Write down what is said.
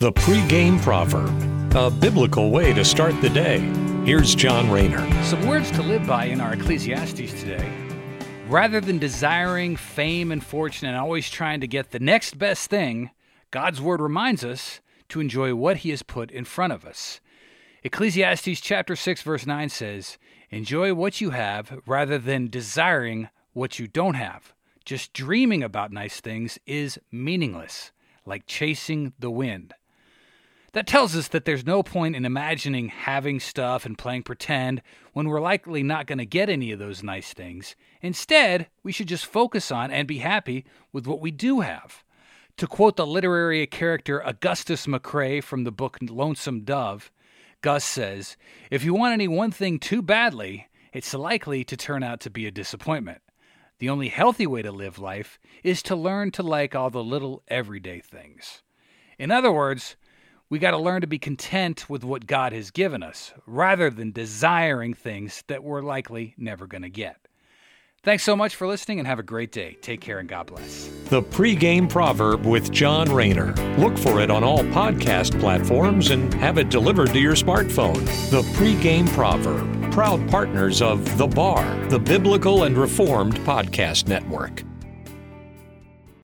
The pregame proverb, a biblical way to start the day. Here's John Rayner. Some words to live by in our Ecclesiastes today. Rather than desiring fame and fortune and always trying to get the next best thing, God's word reminds us to enjoy what he has put in front of us. Ecclesiastes chapter 6 verse 9 says, "Enjoy what you have rather than desiring what you don't have. Just dreaming about nice things is meaningless, like chasing the wind." That tells us that there's no point in imagining having stuff and playing pretend when we're likely not going to get any of those nice things. Instead, we should just focus on and be happy with what we do have. To quote the literary character Augustus McCrae from the book Lonesome Dove, Gus says, If you want any one thing too badly, it's likely to turn out to be a disappointment. The only healthy way to live life is to learn to like all the little everyday things. In other words, we got to learn to be content with what God has given us rather than desiring things that we're likely never going to get. Thanks so much for listening and have a great day. Take care and God bless. The pregame proverb with John Rayner. Look for it on all podcast platforms and have it delivered to your smartphone. The pregame proverb, proud partners of The Bar, the Biblical and Reformed Podcast Network.